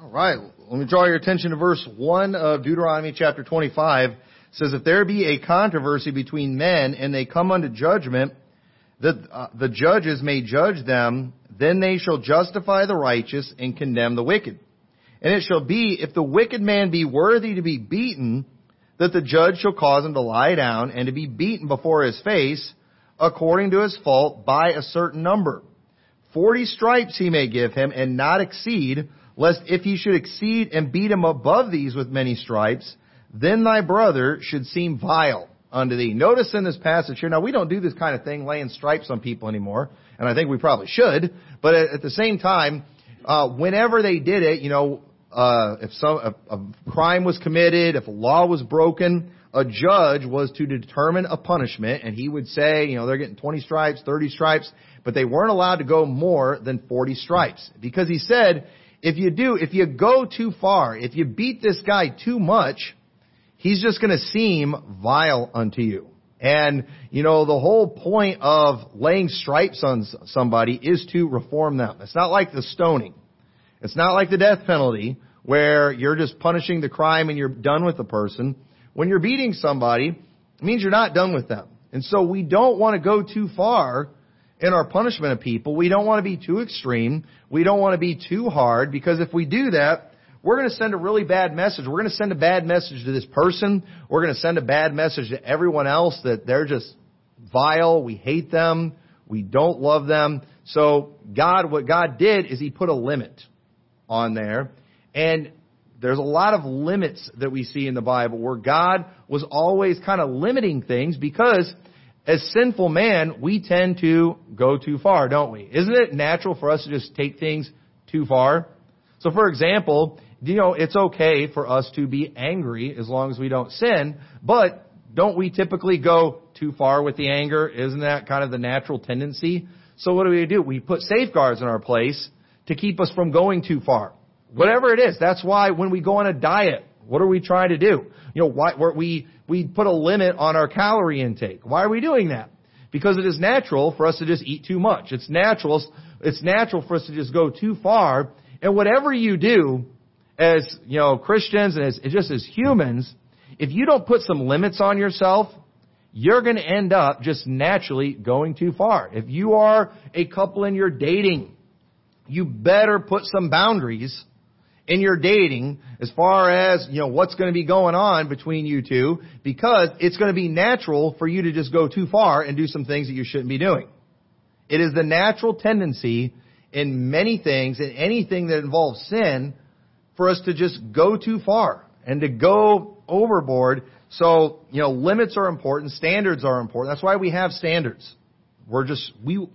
All right. Let me draw your attention to verse 1 of Deuteronomy chapter 25. It says, If there be a controversy between men and they come unto judgment, that uh, the judges may judge them, then they shall justify the righteous and condemn the wicked. And it shall be, if the wicked man be worthy to be beaten, that the judge shall cause him to lie down and to be beaten before his face, according to his fault, by a certain number. Forty stripes he may give him, and not exceed, lest if he should exceed and beat him above these with many stripes, then thy brother should seem vile unto thee. Notice in this passage here, now we don't do this kind of thing, laying stripes on people anymore, and I think we probably should, but at the same time, uh, whenever they did it, you know, uh, if some a, a crime was committed, if a law was broken, a judge was to determine a punishment, and he would say, you know, they're getting 20 stripes, 30 stripes, but they weren't allowed to go more than 40 stripes. Because he said, if you do, if you go too far, if you beat this guy too much, he's just going to seem vile unto you. And, you know, the whole point of laying stripes on somebody is to reform them. It's not like the stoning. It's not like the death penalty where you're just punishing the crime and you're done with the person. When you're beating somebody, it means you're not done with them. And so we don't want to go too far in our punishment of people. We don't want to be too extreme. We don't want to be too hard because if we do that, we're going to send a really bad message. We're going to send a bad message to this person. We're going to send a bad message to everyone else that they're just vile. We hate them. We don't love them. So God, what God did is He put a limit on there. And there's a lot of limits that we see in the Bible where God was always kind of limiting things because as sinful man, we tend to go too far, don't we? Isn't it natural for us to just take things too far? So for example, you know, it's okay for us to be angry as long as we don't sin, but don't we typically go too far with the anger? Isn't that kind of the natural tendency? So what do we do? We put safeguards in our place to keep us from going too far. Whatever it is, that's why when we go on a diet, what are we trying to do? You know, why, we, we put a limit on our calorie intake. Why are we doing that? Because it is natural for us to just eat too much. It's natural, it's natural for us to just go too far. And whatever you do, as, you know, Christians and as, just as humans, if you don't put some limits on yourself, you're going to end up just naturally going too far. If you are a couple and you're dating, you better put some boundaries in your dating as far as, you know, what's going to be going on between you two because it's going to be natural for you to just go too far and do some things that you shouldn't be doing. It is the natural tendency in many things, in anything that involves sin, for us to just go too far and to go overboard. So, you know, limits are important, standards are important. That's why we have standards. We're just, we,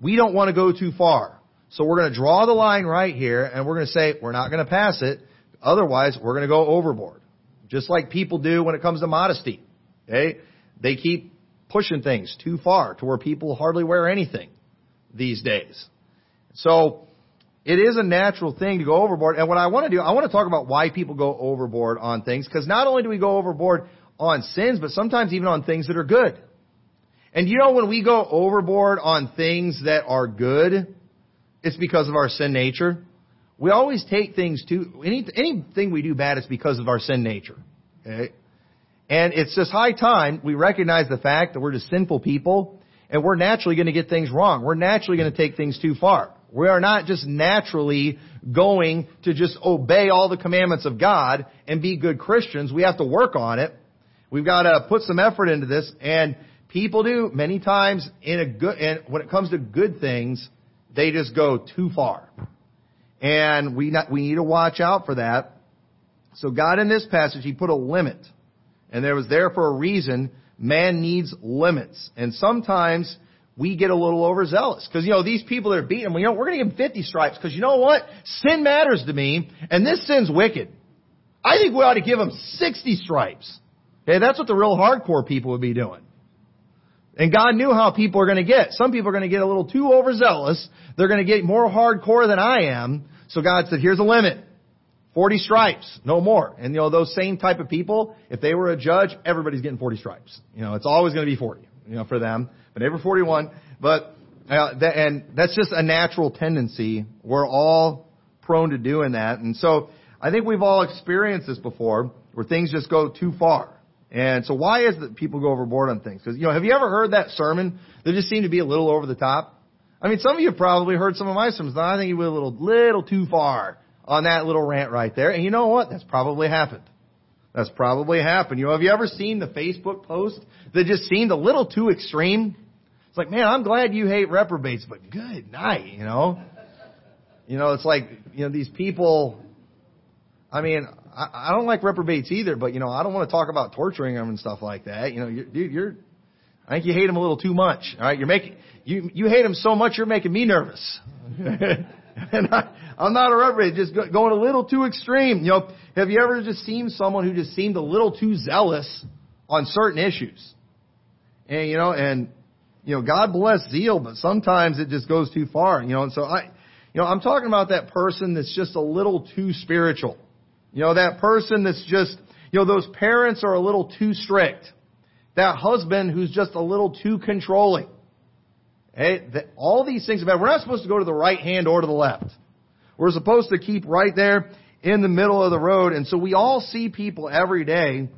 we don't want to go too far. So we're going to draw the line right here and we're going to say we're not going to pass it. Otherwise, we're going to go overboard. Just like people do when it comes to modesty. Okay? They keep pushing things too far to where people hardly wear anything these days. So, it is a natural thing to go overboard. And what I want to do, I want to talk about why people go overboard on things. Because not only do we go overboard on sins, but sometimes even on things that are good. And you know when we go overboard on things that are good, it's because of our sin nature. We always take things to any, anything we do bad is because of our sin nature. Okay? And it's just high time we recognize the fact that we're just sinful people and we're naturally going to get things wrong. We're naturally going to take things too far. We are not just naturally going to just obey all the commandments of God and be good Christians. We have to work on it. We've got to put some effort into this and people do many times in a good, and when it comes to good things, they just go too far. And we, not, we need to watch out for that. So God in this passage, He put a limit. And there was there for a reason. Man needs limits. And sometimes we get a little overzealous. Because, you know, these people that are beating him, you know, we're going to give them 50 stripes. Because you know what? Sin matters to me. And this sin's wicked. I think we ought to give them 60 stripes. Okay, that's what the real hardcore people would be doing. And God knew how people are going to get. Some people are going to get a little too overzealous. They're going to get more hardcore than I am. So God said, here's a limit. 40 stripes, no more. And you know, those same type of people, if they were a judge, everybody's getting 40 stripes. You know, it's always going to be 40, you know, for them. But never 41. But, uh, that, and that's just a natural tendency. We're all prone to doing that. And so I think we've all experienced this before where things just go too far. And so why is that people go overboard on things? Because, you know, have you ever heard that sermon that just seemed to be a little over the top? I mean, some of you probably heard some of my sermons. I think you went a little, little too far on that little rant right there. And you know what? That's probably happened. That's probably happened. You know, have you ever seen the Facebook post that just seemed a little too extreme? It's like, man, I'm glad you hate reprobates, but good night, you know? You know, it's like, you know, these people, I mean, I, I don't like reprobates either, but you know, I don't want to talk about torturing them and stuff like that. You know, you're, dude, you're, I think you hate them a little too much. All right, you're making you you hate them so much you're making me nervous. and I, I'm not a reprobate, just going a little too extreme. You know, have you ever just seen someone who just seemed a little too zealous on certain issues? And you know, and you know, God bless zeal, but sometimes it just goes too far. You know, and so I, you know, I'm talking about that person that's just a little too spiritual. You know, that person that's just, you know, those parents are a little too strict. That husband who's just a little too controlling. Hey, that, all these things about, we're not supposed to go to the right hand or to the left. We're supposed to keep right there in the middle of the road. And so we all see people every day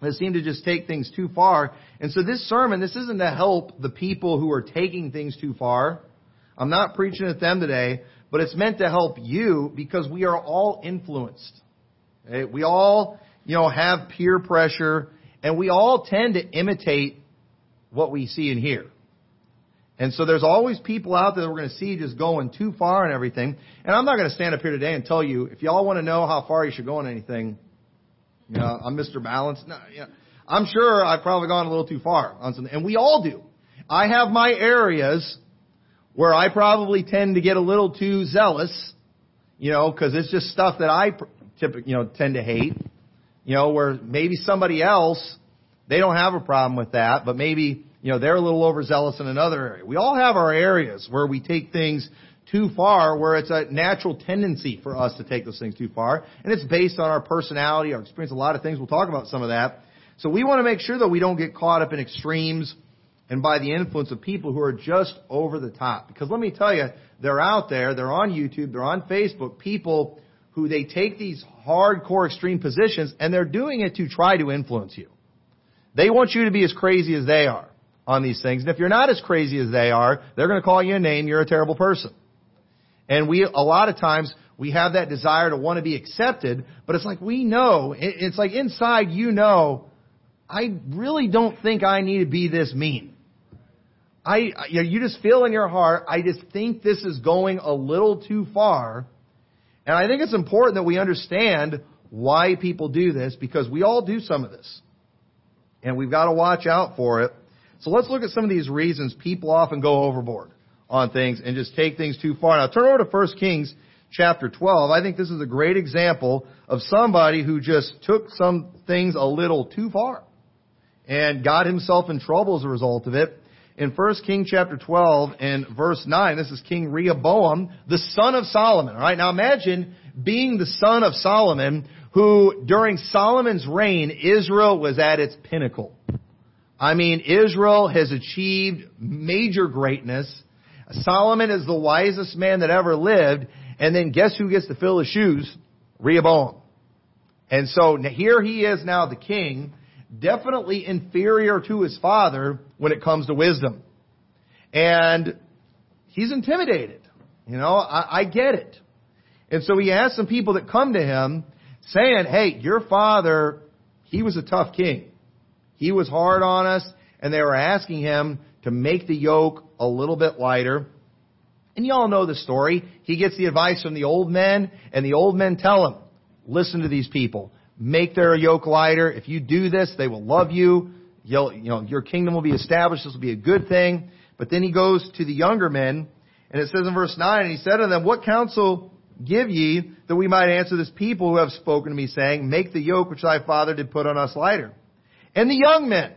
that seem to just take things too far. And so this sermon, this isn't to help the people who are taking things too far. I'm not preaching at them today, but it's meant to help you because we are all influenced. Okay? We all, you know, have peer pressure and we all tend to imitate what we see and hear. And so there's always people out there that we're going to see just going too far and everything. And I'm not going to stand up here today and tell you, if y'all want to know how far you should go in anything, you know, I'm Mr. Balance. No, know, I'm sure I've probably gone a little too far on something. And we all do. I have my areas where I probably tend to get a little too zealous, you know, because it's just stuff that I typically, you know, tend to hate. You know, where maybe somebody else, they don't have a problem with that, but maybe, you know, they're a little overzealous in another area. We all have our areas where we take things too far, where it's a natural tendency for us to take those things too far. And it's based on our personality, our experience, a lot of things. We'll talk about some of that. So we want to make sure that we don't get caught up in extremes and by the influence of people who are just over the top. Because let me tell you, they're out there, they're on YouTube, they're on Facebook, people who they take these hardcore extreme positions and they're doing it to try to influence you. They want you to be as crazy as they are on these things. And if you're not as crazy as they are, they're going to call you a name, you're a terrible person. And we, a lot of times, we have that desire to want to be accepted, but it's like we know, it's like inside you know, I really don't think I need to be this mean. I, you, know, you just feel in your heart, I just think this is going a little too far, and I think it's important that we understand why people do this because we all do some of this. And we've got to watch out for it. So let's look at some of these reasons people often go overboard on things and just take things too far. Now turn over to 1 Kings chapter 12. I think this is a great example of somebody who just took some things a little too far and got himself in trouble as a result of it in 1 King chapter 12 and verse 9. This is King Rehoboam, the son of Solomon. All right, now imagine being the son of Solomon who during Solomon's reign, Israel was at its pinnacle. I mean, Israel has achieved major greatness. Solomon is the wisest man that ever lived. And then guess who gets to fill his shoes? Rehoboam. And so here he is now the king definitely inferior to his father when it comes to wisdom. And he's intimidated. You know, I, I get it. And so he has some people that come to him saying, hey, your father, he was a tough king. He was hard on us, and they were asking him to make the yoke a little bit lighter. And y'all know the story. He gets the advice from the old men, and the old men tell him, listen to these people make their yoke lighter. If you do this, they will love you. You'll, you know, your kingdom will be established. This will be a good thing. But then he goes to the younger men, and it says in verse 9, and he said to them, What counsel give ye that we might answer this people who have spoken to me, saying, Make the yoke which thy father did put on us lighter? And the young men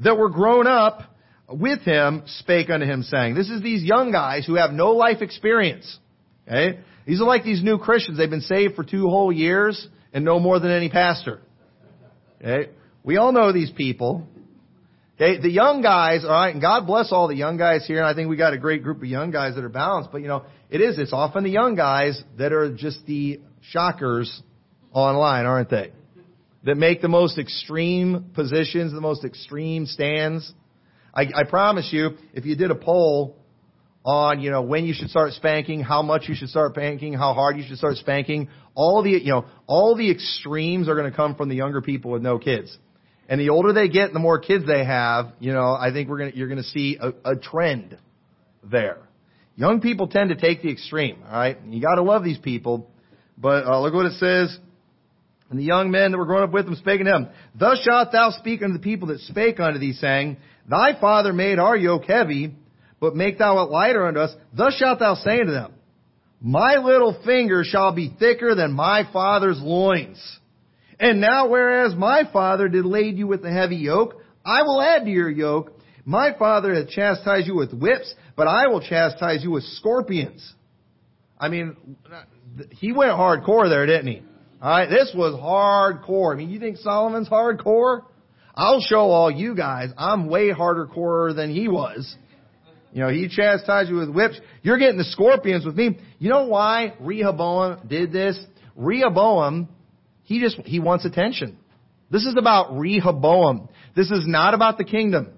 that were grown up with him spake unto him, saying, This is these young guys who have no life experience. Okay? These are like these new Christians. They've been saved for two whole years and no more than any pastor. Okay? We all know these people. Okay? The young guys, alright, and God bless all the young guys here, and I think we got a great group of young guys that are balanced, but you know, it is. It's often the young guys that are just the shockers online, aren't they? That make the most extreme positions, the most extreme stands. I, I promise you, if you did a poll on, you know, when you should start spanking, how much you should start spanking, how hard you should start spanking, all the, you know, all the extremes are going to come from the younger people with no kids. And the older they get, the more kids they have, you know, I think we're going to, you're going to see a, a trend there. Young people tend to take the extreme, alright? You gotta love these people. But, uh, look what it says. And the young men that were growing up with him spake unto him, Thus shalt thou speak unto the people that spake unto thee, saying, Thy father made our yoke heavy, but make thou it lighter unto us. Thus shalt thou say unto them, My little finger shall be thicker than my father's loins. And now whereas my father did you with a heavy yoke, I will add to your yoke. My father hath chastised you with whips, but I will chastise you with scorpions. I mean, he went hardcore there, didn't he? Alright, this was hardcore. I mean, you think Solomon's hardcore? I'll show all you guys, I'm way harder core than he was. You know, he chastised you with whips. You're getting the scorpions with me. You know why Rehoboam did this? Rehoboam, he just, he wants attention. This is about Rehoboam. This is not about the kingdom.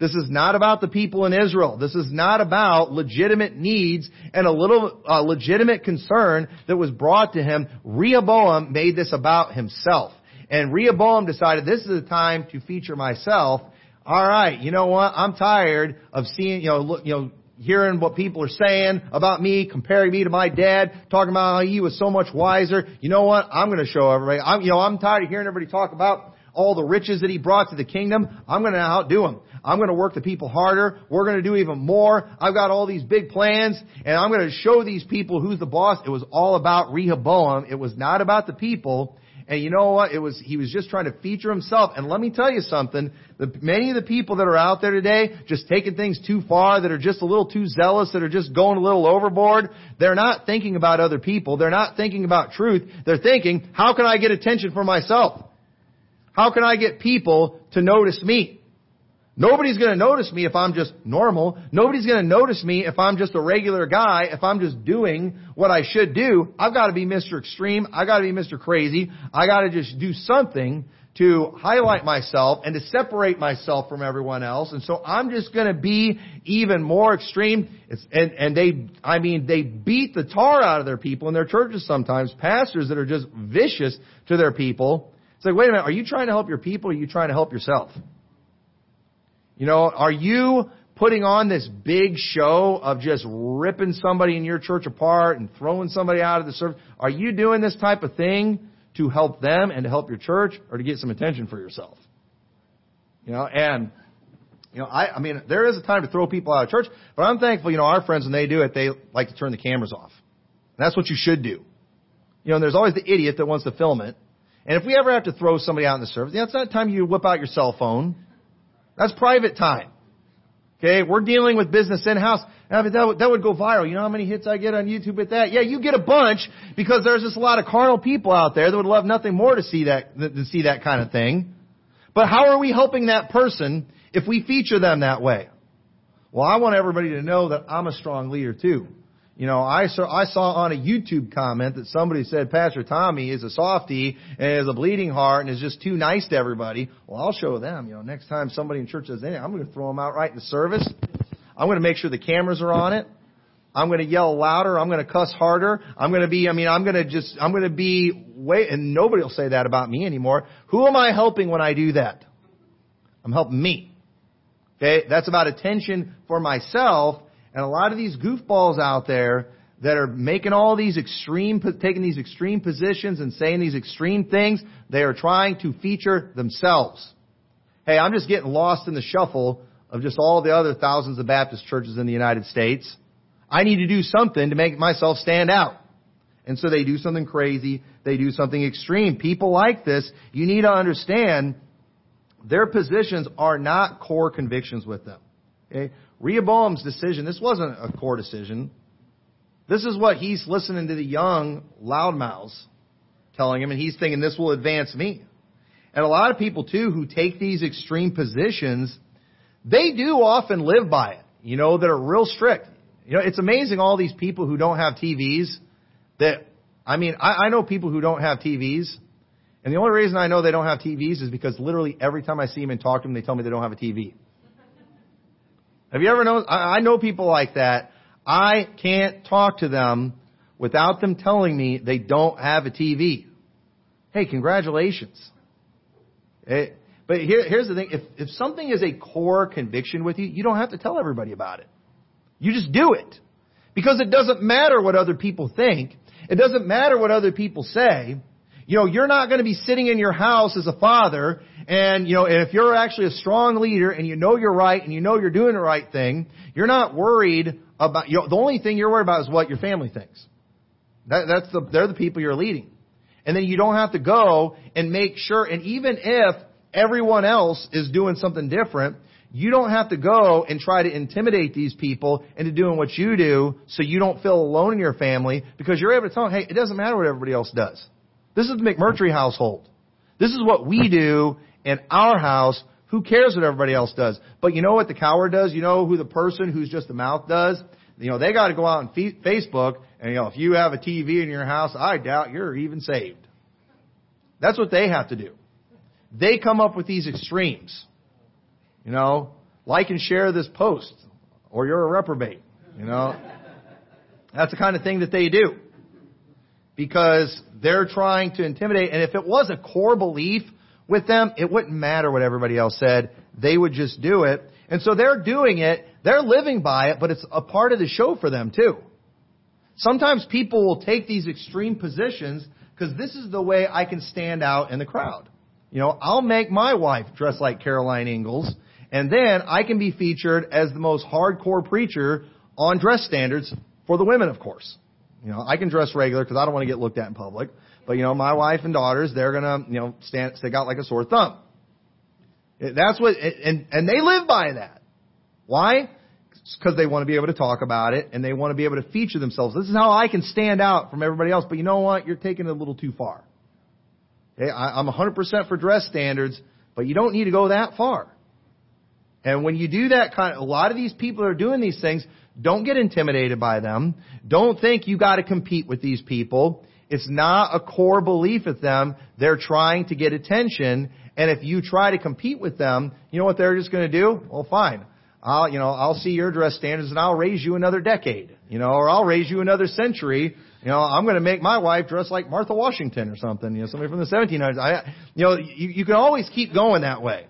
This is not about the people in Israel. This is not about legitimate needs and a little uh, legitimate concern that was brought to him. Rehoboam made this about himself. And Rehoboam decided this is the time to feature myself. All right, you know what? I'm tired of seeing, you know, look, you know, hearing what people are saying about me, comparing me to my dad, talking about how he was so much wiser. You know what? I'm going to show everybody. I'm, you know, I'm tired of hearing everybody talk about all the riches that he brought to the kingdom. I'm going to outdo him. I'm going to work the people harder. We're going to do even more. I've got all these big plans and I'm going to show these people who's the boss. It was all about Rehoboam. It was not about the people. And you know what? It was, he was just trying to feature himself. And let me tell you something. The, many of the people that are out there today, just taking things too far, that are just a little too zealous, that are just going a little overboard, they're not thinking about other people. They're not thinking about truth. They're thinking, how can I get attention for myself? How can I get people to notice me? Nobody's going to notice me if I'm just normal. Nobody's going to notice me if I'm just a regular guy, if I'm just doing what I should do. I've got to be Mr. Extreme. I've got to be Mr. Crazy. I got to just do something to highlight myself and to separate myself from everyone else. And so I'm just going to be even more extreme. It's, and, and they, I mean, they beat the tar out of their people in their churches sometimes. Pastors that are just vicious to their people. It's like, wait a minute, are you trying to help your people or are you trying to help yourself? You know, are you putting on this big show of just ripping somebody in your church apart and throwing somebody out of the service? Are you doing this type of thing to help them and to help your church or to get some attention for yourself? You know, and, you know, I, I mean, there is a time to throw people out of church, but I'm thankful, you know, our friends, when they do it, they like to turn the cameras off. And that's what you should do. You know, and there's always the idiot that wants to film it. And if we ever have to throw somebody out in the service, yeah, it's not time you whip out your cell phone that's private time. Okay, we're dealing with business in-house. That would, that would go viral. You know how many hits I get on YouTube with that? Yeah, you get a bunch because there's just a lot of carnal people out there that would love nothing more to see that, to see that kind of thing. But how are we helping that person if we feature them that way? Well, I want everybody to know that I'm a strong leader too. You know, I saw, I saw on a YouTube comment that somebody said Pastor Tommy is a softy and is a bleeding heart and is just too nice to everybody. Well, I'll show them. You know, next time somebody in church says anything, I'm going to throw them out right in the service. I'm going to make sure the cameras are on it. I'm going to yell louder. I'm going to cuss harder. I'm going to be, I mean, I'm going to just, I'm going to be way, and nobody will say that about me anymore. Who am I helping when I do that? I'm helping me. Okay? That's about attention for myself and a lot of these goofballs out there that are making all these extreme, taking these extreme positions and saying these extreme things, they are trying to feature themselves. Hey, I'm just getting lost in the shuffle of just all the other thousands of Baptist churches in the United States. I need to do something to make myself stand out. And so they do something crazy. They do something extreme. People like this, you need to understand their positions are not core convictions with them. Okay? Rehoboam's decision, this wasn't a core decision. This is what he's listening to the young loudmouths telling him, and he's thinking this will advance me. And a lot of people too who take these extreme positions, they do often live by it, you know, that are real strict. You know, it's amazing all these people who don't have TVs that, I mean, I, I know people who don't have TVs, and the only reason I know they don't have TVs is because literally every time I see them and talk to them, they tell me they don't have a TV. Have you ever known? I, I know people like that. I can't talk to them without them telling me they don't have a TV. Hey, congratulations. Hey, but here, here's the thing. If, if something is a core conviction with you, you don't have to tell everybody about it. You just do it. Because it doesn't matter what other people think. It doesn't matter what other people say. You know, you're not going to be sitting in your house as a father and, you know, if you're actually a strong leader and you know you're right and you know you're doing the right thing, you're not worried about, you know, the only thing you're worried about is what your family thinks. That, that's the, they're the people you're leading. And then you don't have to go and make sure, and even if everyone else is doing something different, you don't have to go and try to intimidate these people into doing what you do so you don't feel alone in your family because you're able to tell them, hey, it doesn't matter what everybody else does. This is the McMurtry household. This is what we do in our house. Who cares what everybody else does? But you know what the coward does? You know who the person who's just the mouth does? You know, they got to go out on Facebook and you know, if you have a TV in your house, I doubt you're even saved. That's what they have to do. They come up with these extremes. You know, like and share this post, or you're a reprobate. You know, that's the kind of thing that they do. Because they're trying to intimidate, and if it was a core belief with them, it wouldn't matter what everybody else said. They would just do it. And so they're doing it, they're living by it, but it's a part of the show for them too. Sometimes people will take these extreme positions because this is the way I can stand out in the crowd. You know, I'll make my wife dress like Caroline Ingalls, and then I can be featured as the most hardcore preacher on dress standards for the women, of course. You know, I can dress regular because I don't want to get looked at in public. But you know, my wife and daughters, they're gonna, you know, stand, stick out like a sore thumb. Eh, that's what, eh, and and they live by that. Why? because they want to be able to talk about it and they want to be able to feature themselves. This is how I can stand out from everybody else. But you know what? You're taking it a little too far. Okay? I, I'm 100% for dress standards, but you don't need to go that far. And when you do that kind of, a lot of these people are doing these things. Don't get intimidated by them. Don't think you got to compete with these people. It's not a core belief of them. They're trying to get attention. And if you try to compete with them, you know what they're just going to do? Well, fine. I'll, you know, I'll see your dress standards and I'll raise you another decade, you know, or I'll raise you another century. You know, I'm going to make my wife dress like Martha Washington or something, you know, somebody from the 1700s. I, you know, you, you can always keep going that way.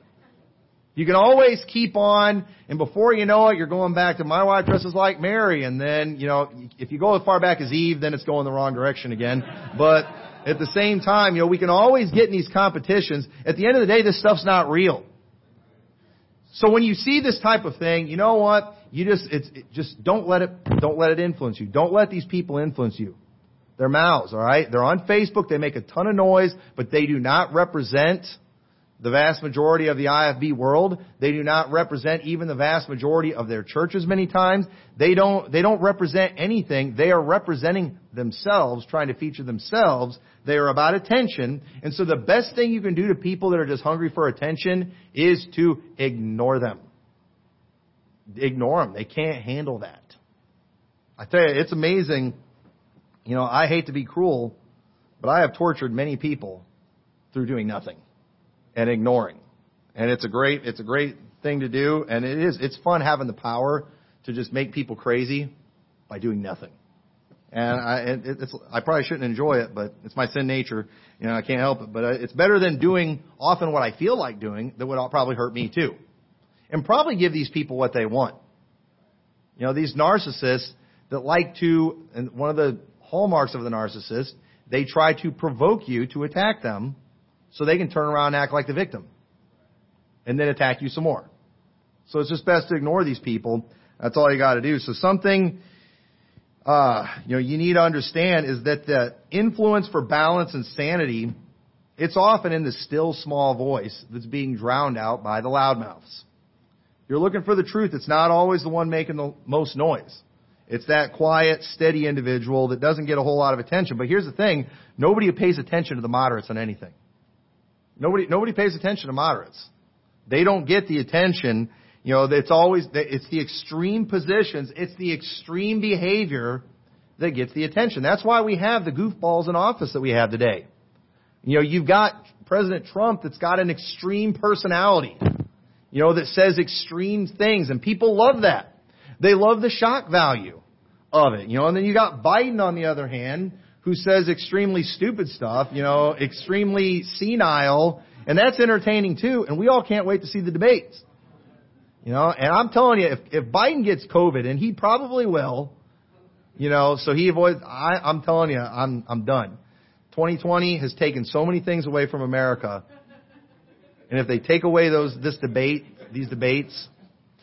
You can always keep on, and before you know it, you're going back to my wife dresses like Mary, and then, you know, if you go as far back as Eve, then it's going the wrong direction again. But at the same time, you know, we can always get in these competitions. At the end of the day, this stuff's not real. So when you see this type of thing, you know what? You just it's it, just don't let it don't let it influence you. Don't let these people influence you. Their mouths, all right? They're on Facebook, they make a ton of noise, but they do not represent the vast majority of the IFB world. They do not represent even the vast majority of their churches many times. They don't, they don't represent anything. They are representing themselves, trying to feature themselves. They are about attention. And so the best thing you can do to people that are just hungry for attention is to ignore them. Ignore them. They can't handle that. I tell you, it's amazing. You know, I hate to be cruel, but I have tortured many people through doing nothing and ignoring. And it's a great, it's a great thing to do. And it is, it's fun having the power to just make people crazy by doing nothing. And I, it's, I probably shouldn't enjoy it, but it's my sin nature. You know, I can't help it. But uh, it's better than doing often what I feel like doing that would probably hurt me too. And probably give these people what they want. You know, these narcissists that like to, and one of the hallmarks of the narcissist, they try to provoke you to attack them so they can turn around and act like the victim and then attack you some more. So it's just best to ignore these people. That's all you got to do. So something uh, you know you need to understand is that the influence for balance and sanity it's often in the still small voice that's being drowned out by the loudmouths. You're looking for the truth. It's not always the one making the most noise. It's that quiet, steady individual that doesn't get a whole lot of attention. But here's the thing nobody pays attention to the moderates on anything. Nobody, nobody pays attention to moderates. They don't get the attention. You know, it's always, it's the extreme positions, it's the extreme behavior that gets the attention. That's why we have the goofballs in office that we have today. You know, you've got President Trump that's got an extreme personality, you know, that says extreme things, and people love that. They love the shock value of it, you know, and then you got Biden on the other hand, who says extremely stupid stuff, you know, extremely senile, and that's entertaining too, and we all can't wait to see the debates. You know, and I'm telling you, if, if Biden gets COVID, and he probably will, you know, so he avoids, I, I'm telling you, I'm, I'm done. 2020 has taken so many things away from America. And if they take away those, this debate, these debates,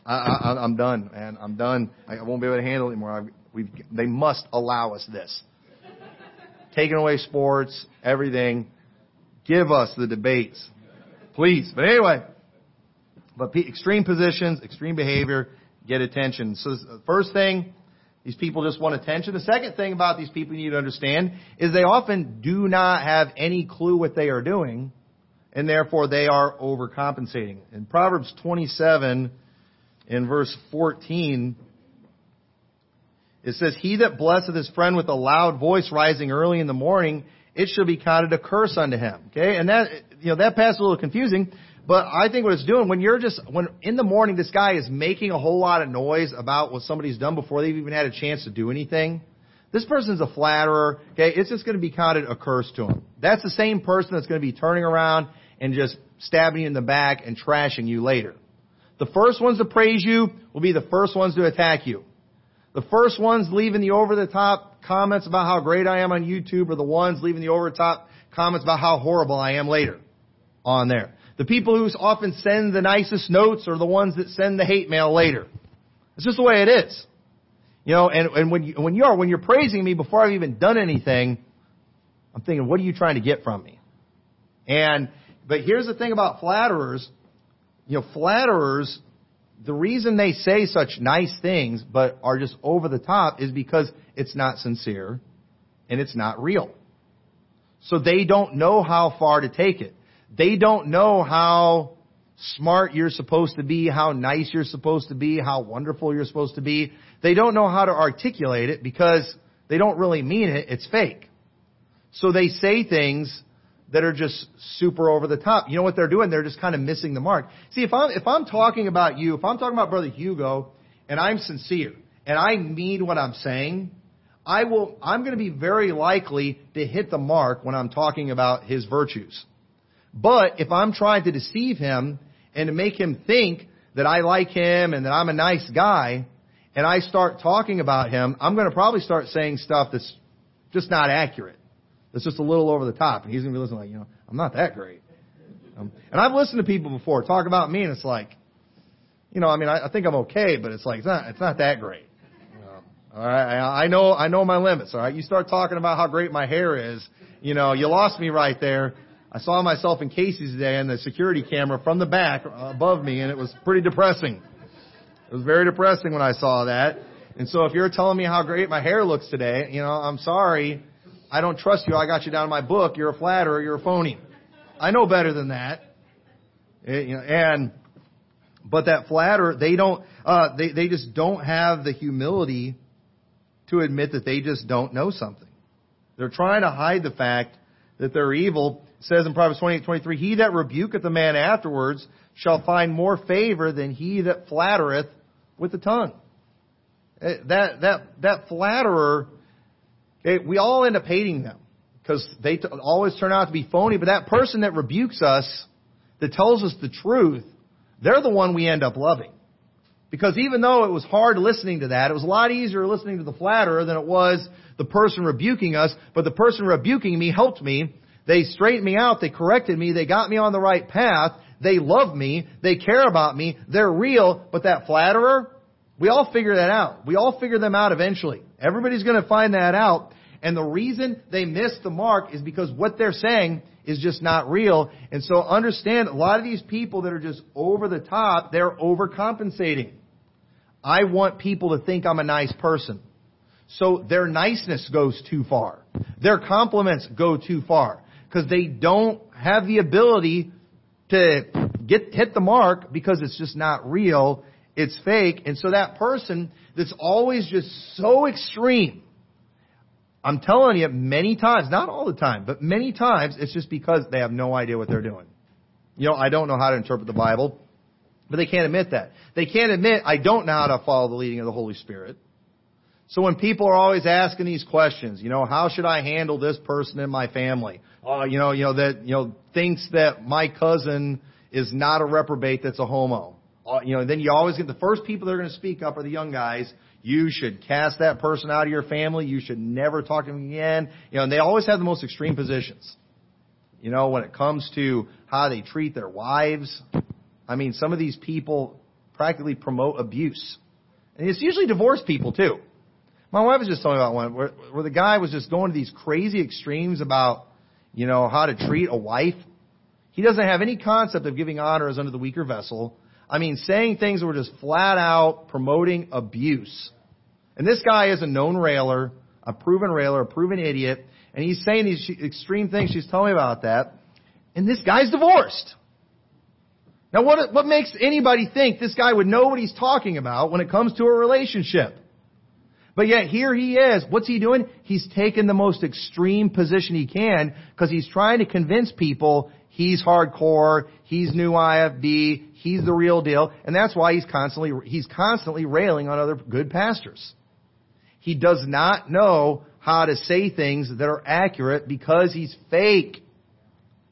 I, I, I'm done, man. I'm done. I won't be able to handle it anymore. I, we, they must allow us this. Taking away sports, everything. Give us the debates. Please. But anyway, but extreme positions, extreme behavior, get attention. So the uh, first thing, these people just want attention. The second thing about these people you need to understand is they often do not have any clue what they are doing, and therefore they are overcompensating. In Proverbs 27, in verse 14, it says, He that blesseth his friend with a loud voice rising early in the morning, it shall be counted a curse unto him. Okay? And that, you know, that passage is a little confusing, but I think what it's doing, when you're just, when in the morning this guy is making a whole lot of noise about what somebody's done before they've even had a chance to do anything, this person's a flatterer, okay? It's just going to be counted a curse to him. That's the same person that's going to be turning around and just stabbing you in the back and trashing you later. The first ones to praise you will be the first ones to attack you. The first ones leaving the over the top comments about how great I am on YouTube are the ones leaving the over the top comments about how horrible I am later on there. The people who often send the nicest notes are the ones that send the hate mail later. It's just the way it is. You know, and, and when you, when you are, when you're praising me before I've even done anything, I'm thinking, what are you trying to get from me? And, but here's the thing about flatterers. You know, flatterers the reason they say such nice things but are just over the top is because it's not sincere and it's not real. So they don't know how far to take it. They don't know how smart you're supposed to be, how nice you're supposed to be, how wonderful you're supposed to be. They don't know how to articulate it because they don't really mean it. It's fake. So they say things that are just super over the top. You know what they're doing? They're just kind of missing the mark. See, if I'm, if I'm talking about you, if I'm talking about Brother Hugo, and I'm sincere, and I mean what I'm saying, I will, I'm going to be very likely to hit the mark when I'm talking about his virtues. But if I'm trying to deceive him and to make him think that I like him and that I'm a nice guy, and I start talking about him, I'm going to probably start saying stuff that's just not accurate that's just a little over the top. And he's going to be listening like, you know, I'm not that great. Um, and I've listened to people before talk about me, and it's like, you know, I mean, I, I think I'm okay, but it's like, it's not, it's not that great. all right, I, I know, I know my limits. All right, you start talking about how great my hair is, you know, you lost me right there. I saw myself in Casey's today on the security camera from the back above me, and it was pretty depressing. It was very depressing when I saw that. And so if you're telling me how great my hair looks today, you know, I'm sorry, I don't trust you. I got you down in my book. You're a flatterer. You're a phony. I know better than that. Eh, and, but that flatterer, they don't, uh, they, they just don't have the humility to admit that they just don't know something. They're trying to hide the fact that they're evil. It says in Proverbs 28, 23, He that rebuketh a man afterwards shall find more favor than he that flattereth with the tongue. Eh, that, that, that flatterer Okay, we all end up hating them because they t- always turn out to be phony. But that person that rebukes us, that tells us the truth, they're the one we end up loving. Because even though it was hard listening to that, it was a lot easier listening to the flatterer than it was the person rebuking us. But the person rebuking me helped me. They straightened me out. They corrected me. They got me on the right path. They love me. They care about me. They're real. But that flatterer, we all figure that out. We all figure them out eventually. Everybody's going to find that out. And the reason they miss the mark is because what they're saying is just not real. And so understand a lot of these people that are just over the top, they're overcompensating. I want people to think I'm a nice person. So their niceness goes too far. Their compliments go too far. Because they don't have the ability to get hit the mark because it's just not real. It's fake. And so that person that's always just so extreme, I'm telling you many times, not all the time, but many times, it's just because they have no idea what they're doing. You know, I don't know how to interpret the Bible, but they can't admit that. They can't admit, I don't know how to follow the leading of the Holy Spirit. So when people are always asking these questions, you know, how should I handle this person in my family? Uh, you know, you know that you know thinks that my cousin is not a reprobate that's a homo. You know, then you always get the first people that are going to speak up are the young guys. You should cast that person out of your family. You should never talk to them again. You know, and they always have the most extreme positions. You know, when it comes to how they treat their wives. I mean, some of these people practically promote abuse. And it's usually divorced people too. My wife was just telling me about one where, where the guy was just going to these crazy extremes about, you know, how to treat a wife. He doesn't have any concept of giving honor as under the weaker vessel. I mean, saying things that were just flat out promoting abuse. And this guy is a known railer, a proven railer, a proven idiot, and he's saying these extreme things. She's telling me about that. And this guy's divorced. Now what, what makes anybody think this guy would know what he's talking about when it comes to a relationship? But yet here he is. What's he doing? He's taken the most extreme position he can because he's trying to convince people he's hardcore, he's new IFB, he's the real deal, and that's why he's constantly he's constantly railing on other good pastors. He does not know how to say things that are accurate because he's fake.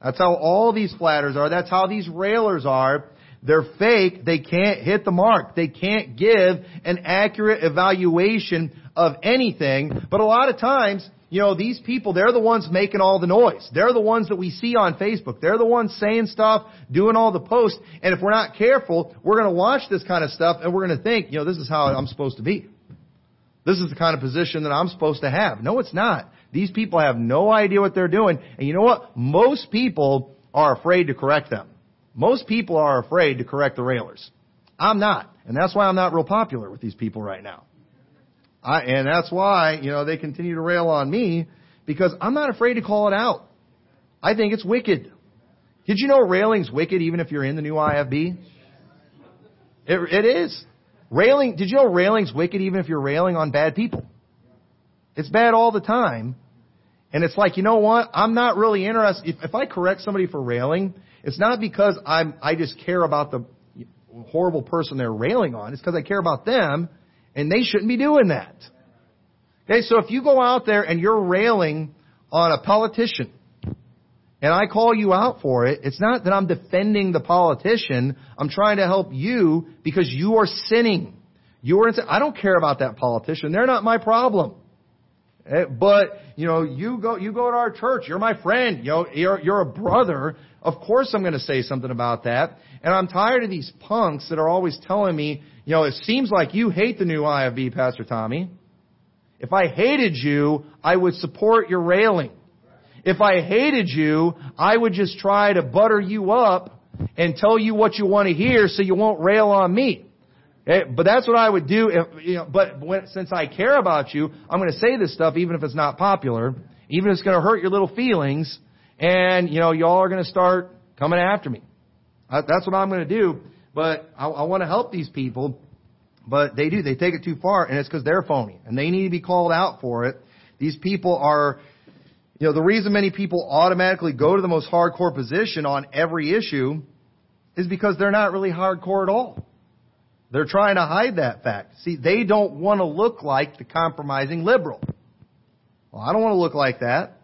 That's how all these flatters are. That's how these railers are. They're fake. They can't hit the mark. They can't give an accurate evaluation of anything. But a lot of times, you know, these people, they're the ones making all the noise. They're the ones that we see on Facebook. They're the ones saying stuff, doing all the posts. And if we're not careful, we're going to watch this kind of stuff and we're going to think, you know, this is how I'm supposed to be. This is the kind of position that I'm supposed to have. No, it's not. These people have no idea what they're doing. And you know what? Most people are afraid to correct them. Most people are afraid to correct the railers. I'm not. And that's why I'm not real popular with these people right now. I, and that's why, you know, they continue to rail on me because I'm not afraid to call it out. I think it's wicked. Did you know railing's wicked even if you're in the new IFB? It, it is. Railing, did you know railing's wicked even if you're railing on bad people? It's bad all the time. And it's like, you know what? I'm not really interested. If, if I correct somebody for railing, it's not because I'm, I just care about the horrible person they're railing on. It's because I care about them and they shouldn't be doing that. Okay, so if you go out there and you're railing on a politician and I call you out for it, it's not that I'm defending the politician. I'm trying to help you because you are sinning. You are, I don't care about that politician. They're not my problem. Eh, but, you know, you go, you go to our church. You're my friend. You know, you're, you're a brother. Of course I'm going to say something about that. And I'm tired of these punks that are always telling me, you know, it seems like you hate the new IFB, Pastor Tommy. If I hated you, I would support your railing. If I hated you, I would just try to butter you up and tell you what you want to hear so you won't rail on me. Eh, but that's what I would do. If, you know, but when, since I care about you, I'm going to say this stuff even if it's not popular, even if it's going to hurt your little feelings, and you know y'all are going to start coming after me. Uh, that's what I'm going to do. But I, I want to help these people, but they do. They take it too far, and it's because they're phony, and they need to be called out for it. These people are, you know, the reason many people automatically go to the most hardcore position on every issue is because they're not really hardcore at all. They're trying to hide that fact. See, they don't want to look like the compromising liberal. Well, I don't want to look like that.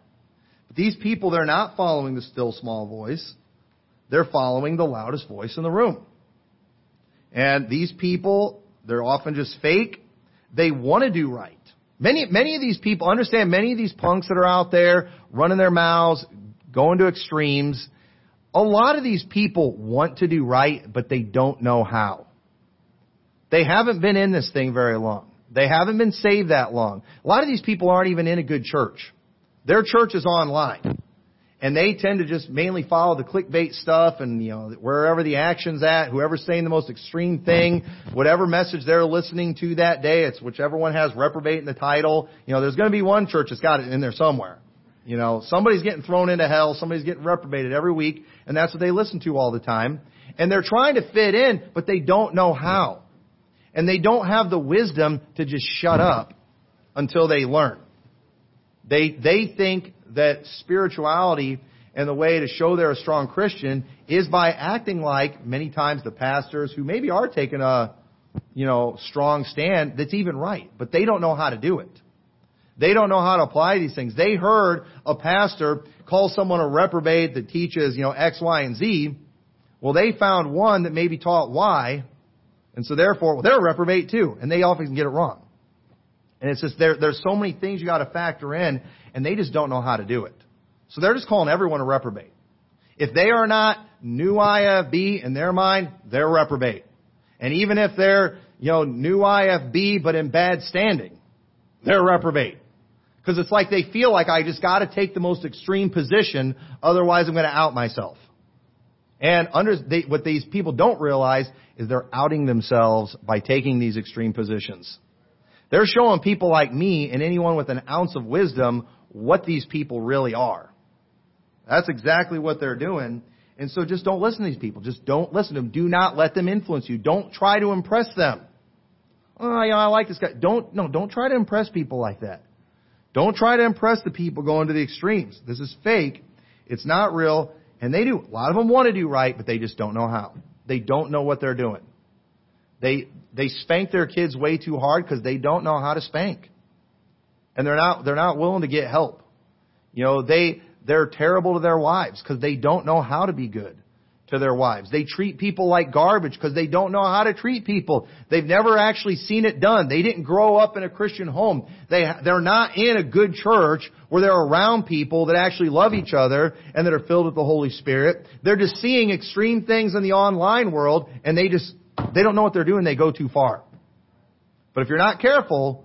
These people, they're not following the still small voice. They're following the loudest voice in the room. And these people, they're often just fake. They want to do right. Many, many of these people, understand many of these punks that are out there running their mouths, going to extremes, a lot of these people want to do right, but they don't know how. They haven't been in this thing very long. They haven't been saved that long. A lot of these people aren't even in a good church. Their church is online. And they tend to just mainly follow the clickbait stuff and, you know, wherever the action's at, whoever's saying the most extreme thing, whatever message they're listening to that day, it's whichever one has reprobate in the title. You know, there's going to be one church that's got it in there somewhere. You know, somebody's getting thrown into hell, somebody's getting reprobated every week, and that's what they listen to all the time. And they're trying to fit in, but they don't know how. And they don't have the wisdom to just shut up until they learn. They, they think that spirituality and the way to show they're a strong Christian is by acting like many times the pastors who maybe are taking a, you know, strong stand that's even right, but they don't know how to do it. They don't know how to apply these things. They heard a pastor call someone a reprobate that teaches, you know, X, Y, and Z. Well, they found one that maybe taught Y, and so therefore, well, they're a reprobate too, and they often get it wrong. And it's just there, there's so many things you got to factor in, and they just don't know how to do it. So they're just calling everyone a reprobate. If they are not new IFB in their mind, they're reprobate. And even if they're, you know, new IFB but in bad standing, they're reprobate. Because it's like they feel like I just got to take the most extreme position, otherwise I'm going to out myself. And under, they, what these people don't realize is they're outing themselves by taking these extreme positions. They're showing people like me and anyone with an ounce of wisdom what these people really are. That's exactly what they're doing. And so just don't listen to these people. Just don't listen to them. Do not let them influence you. Don't try to impress them. Oh, know, I like this guy. Don't, no, don't try to impress people like that. Don't try to impress the people going to the extremes. This is fake. It's not real. And they do. A lot of them want to do right, but they just don't know how. They don't know what they're doing. They, they spank their kids way too hard because they don't know how to spank. And they're not, they're not willing to get help. You know, they, they're terrible to their wives because they don't know how to be good to their wives. They treat people like garbage because they don't know how to treat people. They've never actually seen it done. They didn't grow up in a Christian home. They, they're not in a good church where they're around people that actually love each other and that are filled with the Holy Spirit. They're just seeing extreme things in the online world and they just, they don't know what they're doing. They go too far. But if you're not careful,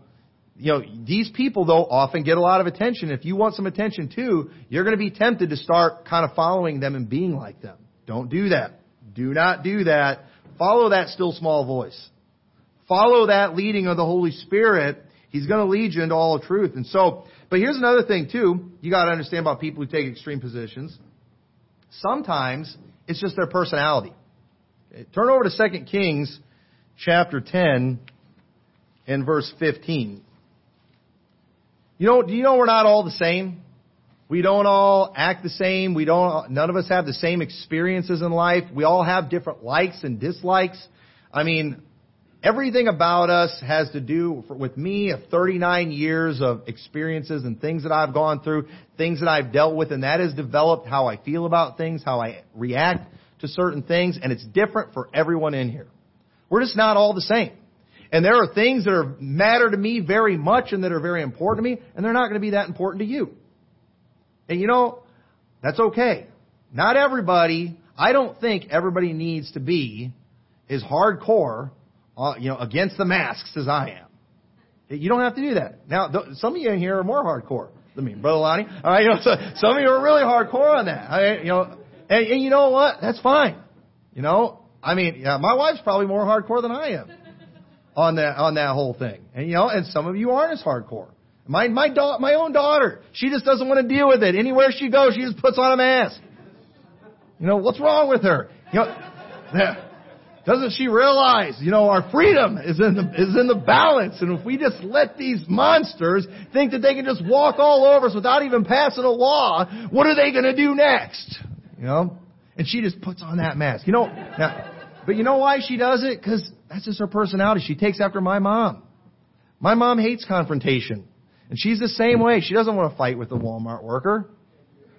you know, these people though often get a lot of attention. If you want some attention too, you're going to be tempted to start kind of following them and being like them. Don't do that. Do not do that. Follow that still small voice. Follow that leading of the Holy Spirit. He's going to lead you into all truth. And so, but here's another thing too. You got to understand about people who take extreme positions. Sometimes it's just their personality. Turn over to 2 Kings chapter 10 and verse 15. You know, do you know we're not all the same? We don't all act the same. We don't, none of us have the same experiences in life. We all have different likes and dislikes. I mean, everything about us has to do with me of 39 years of experiences and things that I've gone through, things that I've dealt with, and that has developed how I feel about things, how I react to certain things, and it's different for everyone in here. We're just not all the same. And there are things that are matter to me very much and that are very important to me, and they're not going to be that important to you. And you know, that's okay. Not everybody, I don't think everybody needs to be as hardcore, uh, you know, against the masks as I am. You don't have to do that. Now, th- some of you in here are more hardcore than me, Brother Lonnie. All right, you know, so some of you are really hardcore on that. I, you know, and, and you know what? That's fine. You know, I mean, yeah, my wife's probably more hardcore than I am on that on that whole thing. And you know, and some of you aren't as hardcore. My my da- my own daughter, she just doesn't want to deal with it. Anywhere she goes, she just puts on a mask. You know what's wrong with her? You know, doesn't she realize? You know, our freedom is in the is in the balance, and if we just let these monsters think that they can just walk all over us without even passing a law, what are they going to do next? You know, and she just puts on that mask. You know, now, but you know why she does it? Because that's just her personality. She takes after my mom. My mom hates confrontation. And she's the same way. She doesn't want to fight with the Walmart worker.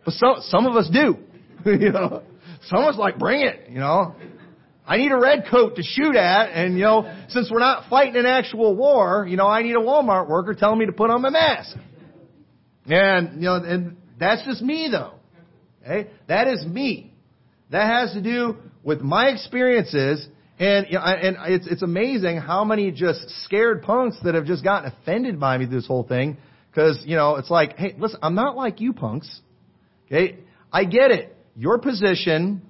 But some, some of us do. you know, some of us like, bring it, you know. I need a red coat to shoot at, and you know, since we're not fighting an actual war, you know, I need a Walmart worker telling me to put on my mask. And, you know, and that's just me though. Okay? That is me. That has to do with my experiences and, you know, and it's, it's amazing how many just scared punks that have just gotten offended by me this whole thing. Cause, you know, it's like, hey, listen, I'm not like you punks. Okay? I get it. Your position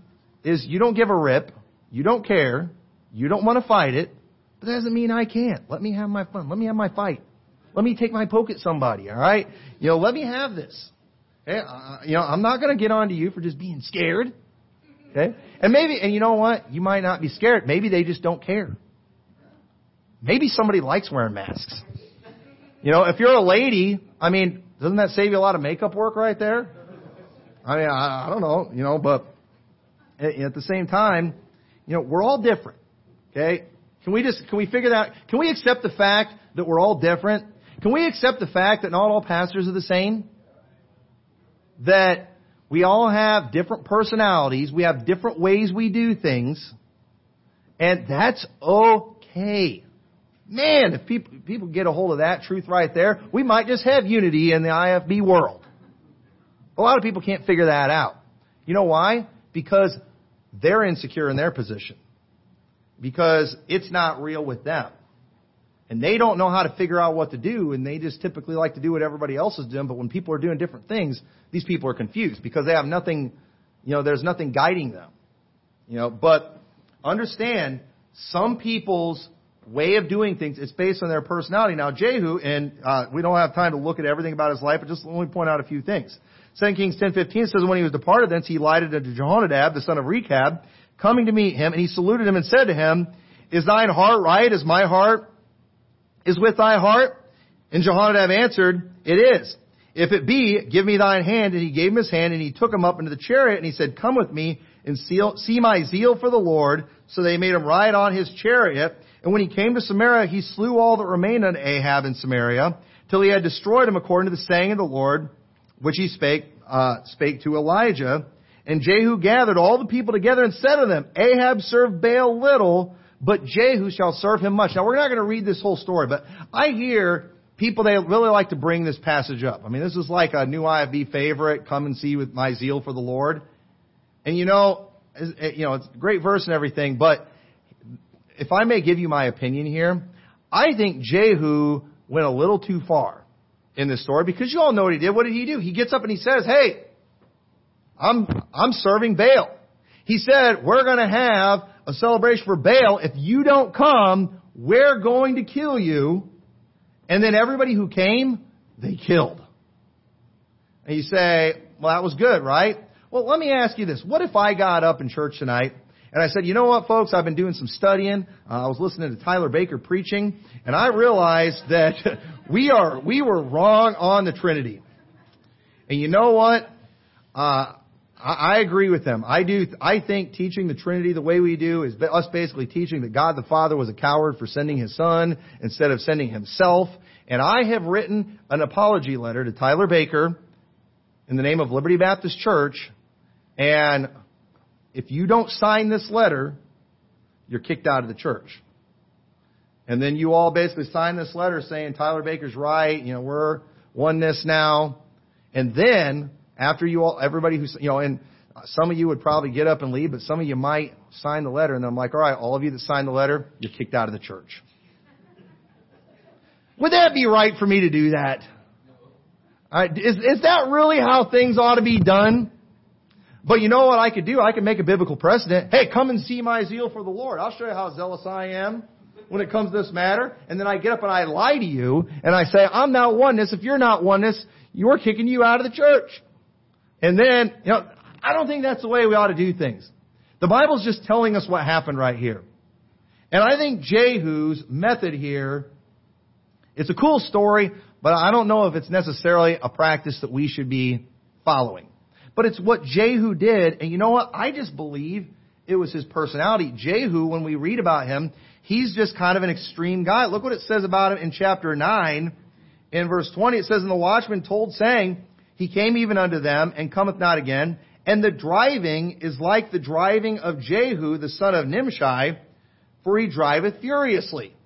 is you don't give a rip. You don't care. You don't want to fight it. But that doesn't mean I can't. Let me have my fun. Let me have my fight. Let me take my poke at somebody, alright? You know, let me have this. Okay? Uh, you know, I'm not gonna get on to you for just being scared. Okay? And maybe, and you know what? You might not be scared. Maybe they just don't care. Maybe somebody likes wearing masks. You know, if you're a lady, I mean, doesn't that save you a lot of makeup work right there? I mean, I, I don't know, you know, but at, at the same time, you know, we're all different. Okay? Can we just, can we figure that, can we accept the fact that we're all different? Can we accept the fact that not all pastors are the same? That we all have different personalities, we have different ways we do things, and that's okay. Man, if people, people get a hold of that truth right there, we might just have unity in the IFB world. A lot of people can't figure that out. You know why? Because they're insecure in their position. Because it's not real with them. And they don't know how to figure out what to do, and they just typically like to do what everybody else is doing. But when people are doing different things, these people are confused because they have nothing, you know, there's nothing guiding them. You know, but understand some people's way of doing things, it's based on their personality. Now, Jehu, and uh, we don't have time to look at everything about his life, but just let me point out a few things. 2 Kings 10.15 says, When he was departed thence, he lighted unto Jehonadab, the son of Rechab, coming to meet him, and he saluted him and said to him, Is thine heart right as my heart is with thy heart? And Jehonadab answered, It is. If it be, give me thine hand. And he gave him his hand, and he took him up into the chariot, and he said, Come with me, and see my zeal for the Lord. So they made him ride on his chariot. And when he came to Samaria, he slew all that remained unto Ahab in Samaria, till he had destroyed him according to the saying of the Lord, which he spake, uh, spake to Elijah. And Jehu gathered all the people together and said to them, Ahab served Baal little, but Jehu shall serve him much. Now we're not going to read this whole story, but I hear people, they really like to bring this passage up. I mean, this is like a new IFB favorite, come and see with my zeal for the Lord. And you know, you know, it's a great verse and everything, but if I may give you my opinion here, I think Jehu went a little too far in this story because you all know what he did. What did he do? He gets up and he says, Hey, I'm, I'm serving Baal. He said, we're going to have a celebration for Baal. If you don't come, we're going to kill you. And then everybody who came, they killed. And you say, well, that was good, right? Well, let me ask you this. What if I got up in church tonight and I said, you know what, folks, I've been doing some studying. Uh, I was listening to Tyler Baker preaching, and I realized that we are, we were wrong on the Trinity. And you know what? Uh, I, agree with them. I do, I think teaching the Trinity the way we do is us basically teaching that God the Father was a coward for sending His Son instead of sending Himself. And I have written an apology letter to Tyler Baker in the name of Liberty Baptist Church, and if you don't sign this letter, you're kicked out of the church. And then you all basically sign this letter saying Tyler Baker's right, you know, we're oneness now. And then after you all, everybody who's, you know, and some of you would probably get up and leave, but some of you might sign the letter and I'm like, all right, all of you that signed the letter, you're kicked out of the church. Would that be right for me to do that? Right, is, is that really how things ought to be done? But you know what I could do? I could make a biblical precedent. Hey, come and see my zeal for the Lord. I'll show you how zealous I am when it comes to this matter. And then I get up and I lie to you and I say, I'm not oneness. If you're not oneness, you're kicking you out of the church. And then, you know, I don't think that's the way we ought to do things. The Bible's just telling us what happened right here. And I think Jehu's method here, it's a cool story, but I don't know if it's necessarily a practice that we should be following. But it's what Jehu did. And you know what? I just believe it was his personality. Jehu, when we read about him, he's just kind of an extreme guy. Look what it says about him in chapter 9. In verse 20, it says, And the watchman told, saying, He came even unto them, and cometh not again. And the driving is like the driving of Jehu, the son of Nimshi, for he driveth furiously.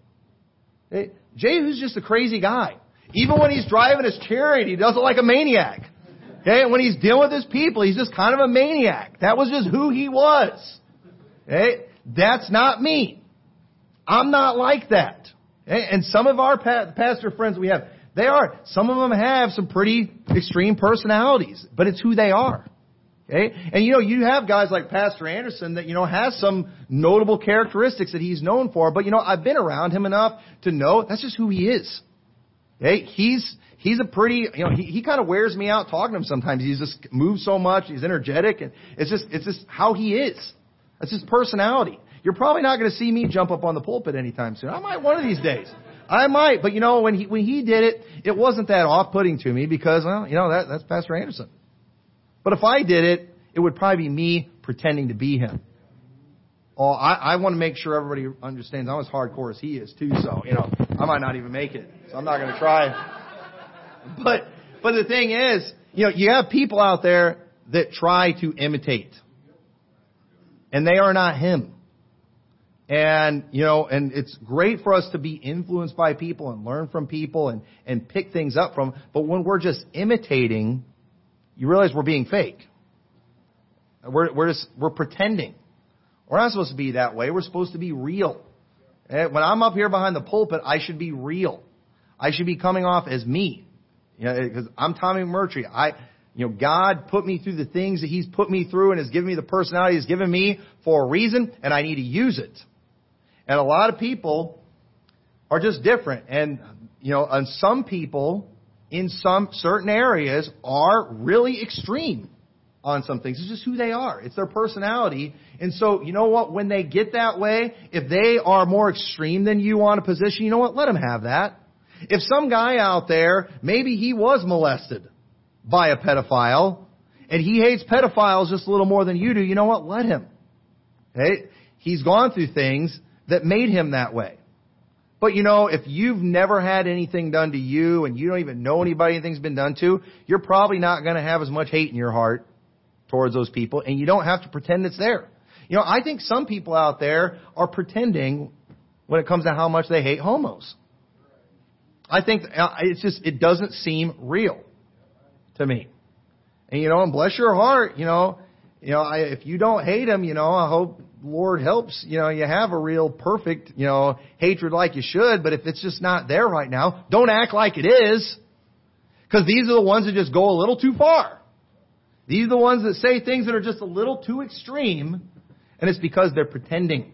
Eh, Jehu's just a crazy guy. Even when he's driving his chariot, he does it like a maniac. Okay, when he's dealing with his people, he's just kind of a maniac. That was just who he was. Okay, that's not me. I'm not like that. Okay? And some of our pastor friends we have, they are, some of them have some pretty extreme personalities, but it's who they are. Okay? And you know, you have guys like Pastor Anderson that, you know, has some notable characteristics that he's known for, but you know, I've been around him enough to know that's just who he is. Okay, he's he's a pretty you know he, he kind of wears me out talking to him sometimes. He's just moves so much. He's energetic, and it's just it's just how he is. That's his personality. You're probably not going to see me jump up on the pulpit anytime soon. I might one of these days. I might, but you know when he when he did it, it wasn't that off-putting to me because well you know that that's Pastor Anderson. But if I did it, it would probably be me pretending to be him. Oh, I, I want to make sure everybody understands I'm as hardcore as he is too. So you know, I might not even make it. So I'm not going to try. But but the thing is, you know, you have people out there that try to imitate, and they are not him. And you know, and it's great for us to be influenced by people and learn from people and and pick things up from. But when we're just imitating, you realize we're being fake. We're we're just we're pretending. We're not supposed to be that way. We're supposed to be real. Eh, when I'm up here behind the pulpit, I should be real. I should be coming off as me. You know, because I'm Tommy McMurtry. I, you know, God put me through the things that He's put me through and has given me the personality He's given me for a reason, and I need to use it. And a lot of people are just different. And, you know, and some people in some certain areas are really extreme on some things. It's just who they are. It's their personality. And so, you know what? When they get that way, if they are more extreme than you on a position, you know what? Let them have that. If some guy out there, maybe he was molested by a pedophile, and he hates pedophiles just a little more than you do, you know what? Let him. Okay? He's gone through things that made him that way. But you know, if you've never had anything done to you and you don't even know anybody anything's been done to, you're probably not going to have as much hate in your heart towards those people, and you don't have to pretend it's there. You know, I think some people out there are pretending when it comes to how much they hate homos. I think uh, it's just, it doesn't seem real to me. And you know, and bless your heart, you know, you know, I, if you don't hate them, you know, I hope Lord helps, you know, you have a real perfect, you know, hatred like you should, but if it's just not there right now, don't act like it is. Cause these are the ones that just go a little too far. These are the ones that say things that are just a little too extreme, and it's because they're pretending.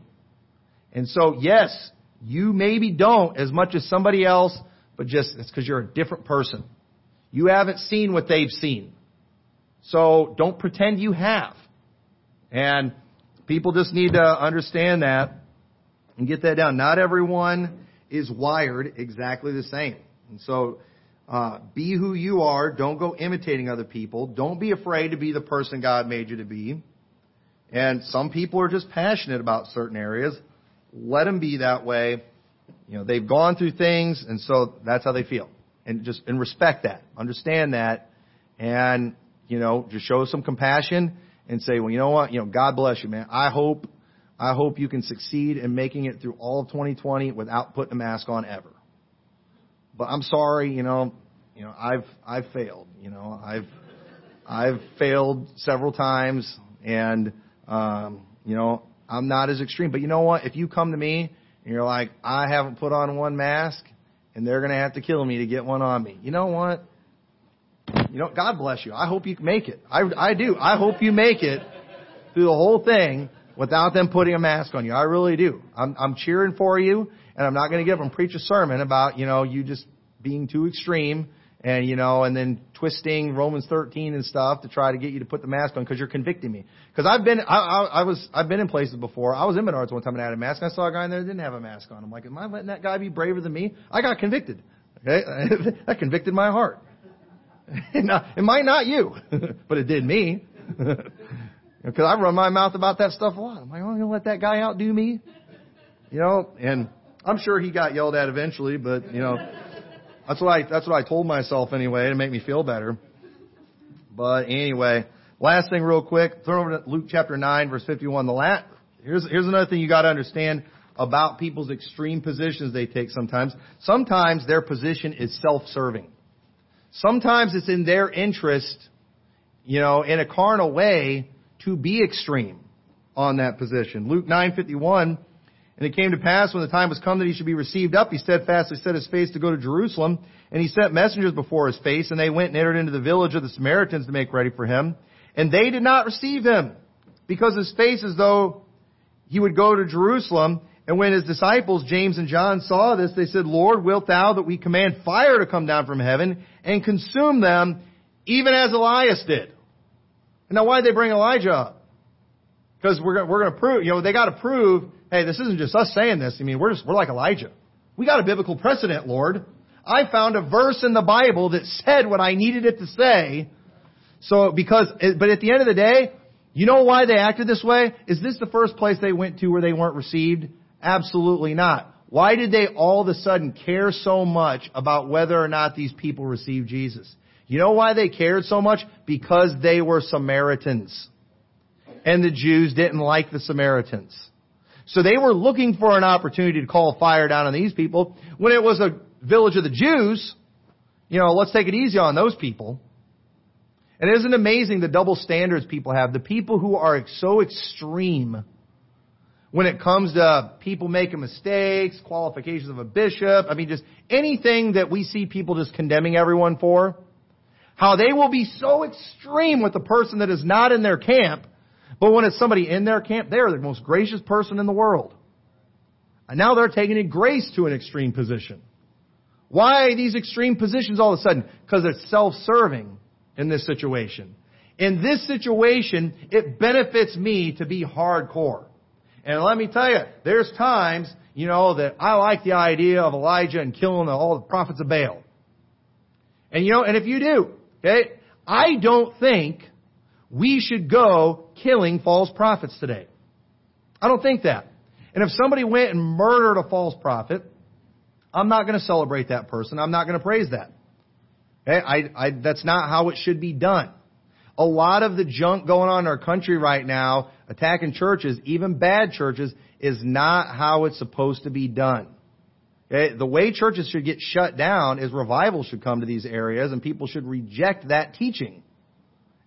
And so, yes, you maybe don't as much as somebody else, but just it's because you're a different person. You haven't seen what they've seen. So don't pretend you have. And people just need to understand that and get that down. Not everyone is wired exactly the same. And so uh, be who you are. Don't go imitating other people. Don't be afraid to be the person God made you to be. And some people are just passionate about certain areas. Let them be that way. You know, they've gone through things, and so that's how they feel. And just and respect that, understand that, and you know, just show some compassion and say, well, you know what, you know, God bless you, man. I hope, I hope you can succeed in making it through all of 2020 without putting a mask on ever but I'm sorry, you know, you know, I've I've failed. You know, I've I've failed several times, and um, you know, I'm not as extreme. But you know what? If you come to me and you're like, I haven't put on one mask, and they're going to have to kill me to get one on me. You know what? You know, God bless you. I hope you make it. I I do. I hope you make it through the whole thing without them putting a mask on you. I really do. I'm I'm cheering for you, and I'm not going to get up and preach a sermon about, you know, you just being too extreme and, you know, and then twisting Romans 13 and stuff to try to get you to put the mask on because you're convicting me. Because I've been, I, I, I was, I've been in places before. I was in Menards one time and I had a mask. And I saw a guy in there that didn't have a mask on. I'm like, am I letting that guy be braver than me? I got convicted. Okay? that convicted my heart. it might not you, but it did me. Because I run my mouth about that stuff a lot. I'm like, I'm going to let that guy outdo me. You know, and I'm sure he got yelled at eventually, but you know, that's what I that's what I told myself anyway to make me feel better. But anyway, last thing real quick, turn over to Luke chapter 9 verse 51. The last, here's here's another thing you got to understand about people's extreme positions they take sometimes. Sometimes their position is self-serving. Sometimes it's in their interest, you know, in a carnal way to be extreme on that position. Luke 9:51 and it came to pass when the time was come that he should be received up, he steadfastly set his face to go to Jerusalem, and he sent messengers before his face, and they went and entered into the village of the Samaritans to make ready for him. And they did not receive him, because his face as though he would go to Jerusalem, And when his disciples, James and John, saw this, they said, Lord, wilt thou that we command fire to come down from heaven and consume them, even as Elias did? And now why did they bring Elijah up? Because we're, we're going to prove, you know, they got to prove, hey, this isn't just us saying this. I mean, we're just, we're like Elijah. We got a biblical precedent, Lord. I found a verse in the Bible that said what I needed it to say. So, because, but at the end of the day, you know why they acted this way? Is this the first place they went to where they weren't received? Absolutely not. Why did they all of a sudden care so much about whether or not these people received Jesus? You know why they cared so much? Because they were Samaritans. And the Jews didn't like the Samaritans. So they were looking for an opportunity to call fire down on these people. When it was a village of the Jews, you know, let's take it easy on those people. And isn't amazing the double standards people have? The people who are so extreme when it comes to people making mistakes, qualifications of a bishop, I mean just anything that we see people just condemning everyone for, how they will be so extreme with the person that is not in their camp, but when it's somebody in their camp, they're the most gracious person in the world. And now they're taking grace to an extreme position. Why these extreme positions all of a sudden? Because it's self-serving in this situation. In this situation, it benefits me to be hardcore. And let me tell you, there's times, you know, that I like the idea of Elijah and killing all the prophets of Baal. And you know, and if you do, okay, I don't think we should go killing false prophets today. I don't think that. And if somebody went and murdered a false prophet, I'm not going to celebrate that person. I'm not going to praise that. Okay? I, I, that's not how it should be done. A lot of the junk going on in our country right now, attacking churches, even bad churches, is not how it's supposed to be done. Okay? The way churches should get shut down is revival should come to these areas and people should reject that teaching.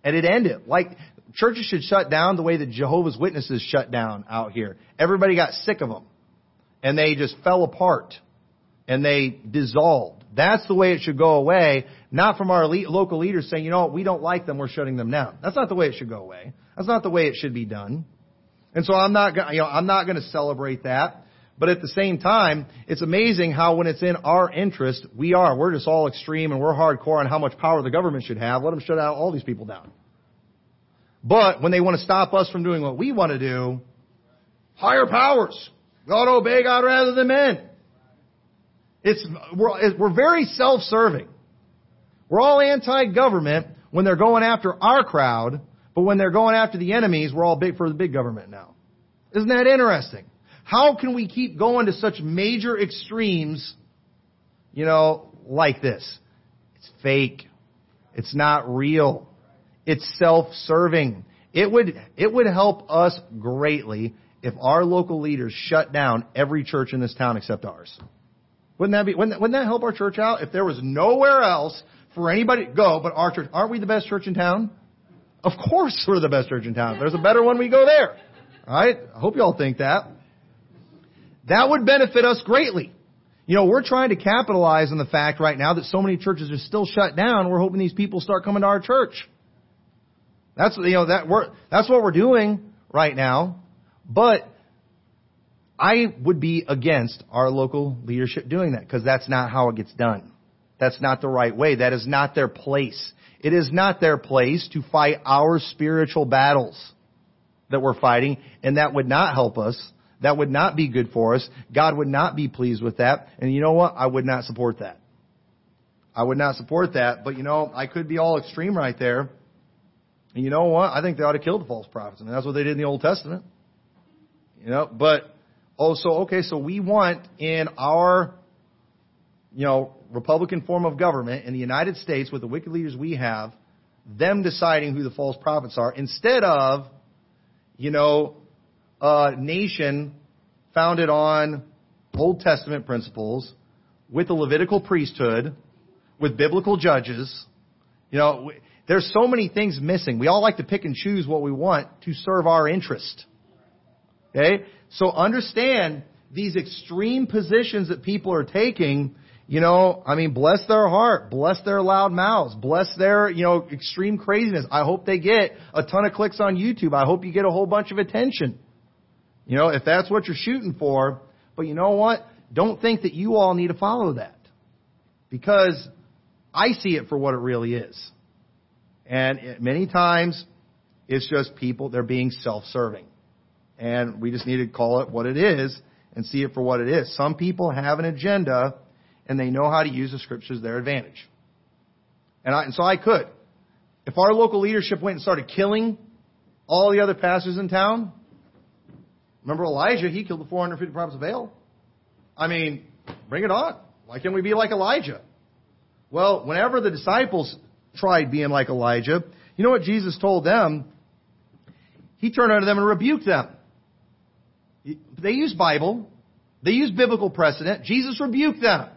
And it end it. Like, churches should shut down the way that Jehovah's Witnesses shut down out here. Everybody got sick of them. And they just fell apart and they dissolved. That's the way it should go away, not from our local leaders saying, you know what, we don't like them, we're shutting them down. That's not the way it should go away. That's not the way it should be done. And so I'm not, you know, I'm not going to celebrate that. But at the same time, it's amazing how when it's in our interest, we are. We're just all extreme and we're hardcore on how much power the government should have. Let them shut out all these people down. But when they want to stop us from doing what we want to do, higher powers. God obey God rather than men. It's, we're, we're very self-serving. We're all anti-government when they're going after our crowd, but when they're going after the enemies, we're all big for the big government now. Isn't that interesting? How can we keep going to such major extremes, you know, like this? It's fake. It's not real. It's self-serving. It would, it would help us greatly if our local leaders shut down every church in this town except ours. Wouldn't that be, wouldn't wouldn't that help our church out? If there was nowhere else for anybody to go but our church, aren't we the best church in town? Of course we're the best church in town. If there's a better one, we go there. Alright? I hope y'all think that. That would benefit us greatly. You know, we're trying to capitalize on the fact right now that so many churches are still shut down. We're hoping these people start coming to our church. That's, you know, that we're, that's what we're doing right now. But I would be against our local leadership doing that because that's not how it gets done. That's not the right way. That is not their place. It is not their place to fight our spiritual battles that we're fighting, and that would not help us. That would not be good for us. God would not be pleased with that. And you know what? I would not support that. I would not support that. But you know, I could be all extreme right there. And you know what? I think they ought to kill the false prophets. I mean, that's what they did in the Old Testament. You know, but Oh, so okay, so we want in our, you know, Republican form of government in the United States with the wicked leaders we have, them deciding who the false prophets are instead of, you know, a nation founded on Old Testament principles with the Levitical priesthood, with biblical judges. You know, there's so many things missing. We all like to pick and choose what we want to serve our interest. Okay? So understand these extreme positions that people are taking, you know, I mean, bless their heart, bless their loud mouths, bless their, you know, extreme craziness. I hope they get a ton of clicks on YouTube. I hope you get a whole bunch of attention. You know, if that's what you're shooting for, But you know what? Don't think that you all need to follow that. Because I see it for what it really is. And many times, it's just people, they're being self-serving. And we just need to call it what it is and see it for what it is. Some people have an agenda and they know how to use the scriptures to their advantage. And, I, and so I could. If our local leadership went and started killing all the other pastors in town, remember Elijah, he killed the 450 prophets of Baal. I mean, bring it on. Why can't we be like Elijah? Well, whenever the disciples tried being like Elijah, you know what Jesus told them? He turned unto them and rebuked them. They used Bible. They used biblical precedent. Jesus rebuked them.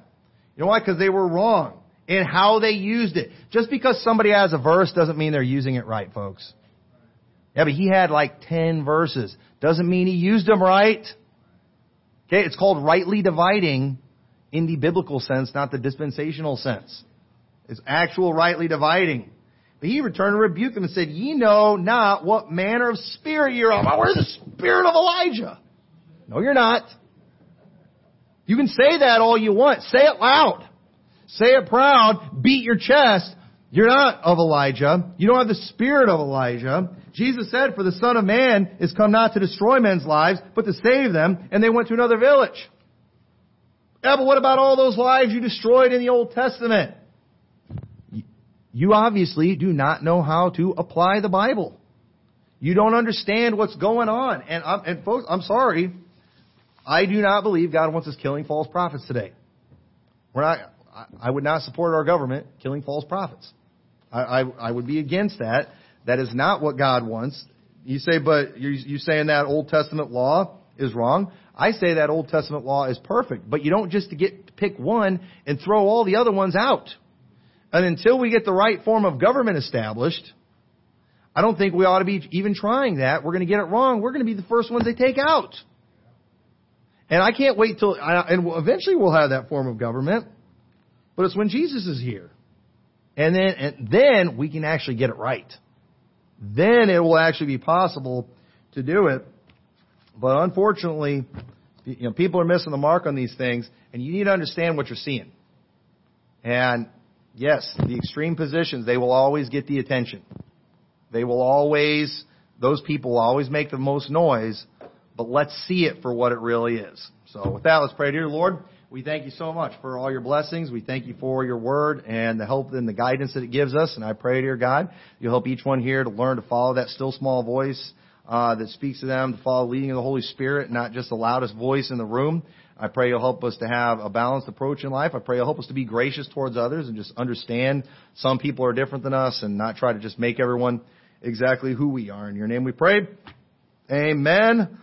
You know why? Because they were wrong in how they used it. Just because somebody has a verse doesn't mean they're using it right, folks. Yeah, but he had like 10 verses. Doesn't mean he used them right. Okay, it's called rightly dividing in the biblical sense, not the dispensational sense. It's actual rightly dividing. But he returned and rebuked them and said, Ye know not what manner of spirit you're of. Where's the spirit of Elijah? No, you're not. You can say that all you want. Say it loud. Say it proud. Beat your chest. You're not of Elijah. You don't have the spirit of Elijah. Jesus said, For the Son of Man is come not to destroy men's lives, but to save them. And they went to another village. Yeah, but what about all those lives you destroyed in the Old Testament? You obviously do not know how to apply the Bible. You don't understand what's going on. And, I'm, and folks, I'm sorry. I do not believe God wants us killing false prophets today. We're not, I would not support our government killing false prophets. I, I, I would be against that. That is not what God wants. You say, but you're, you saying that Old Testament law is wrong. I say that Old Testament law is perfect, but you don't just get pick one and throw all the other ones out. And until we get the right form of government established, I don't think we ought to be even trying that. We're going to get it wrong. We're going to be the first ones they take out. And I can't wait till, and eventually we'll have that form of government, but it's when Jesus is here. And then, and then we can actually get it right. Then it will actually be possible to do it. But unfortunately, you know, people are missing the mark on these things, and you need to understand what you're seeing. And yes, the extreme positions, they will always get the attention. They will always, those people will always make the most noise, but let's see it for what it really is. So with that, let's pray. Dear Lord, we thank you so much for all your blessings. We thank you for your word and the help and the guidance that it gives us. And I pray, dear God, you'll help each one here to learn to follow that still small voice uh, that speaks to them, to follow the leading of the Holy Spirit, not just the loudest voice in the room. I pray you'll help us to have a balanced approach in life. I pray you'll help us to be gracious towards others and just understand some people are different than us and not try to just make everyone exactly who we are. In your name we pray. Amen.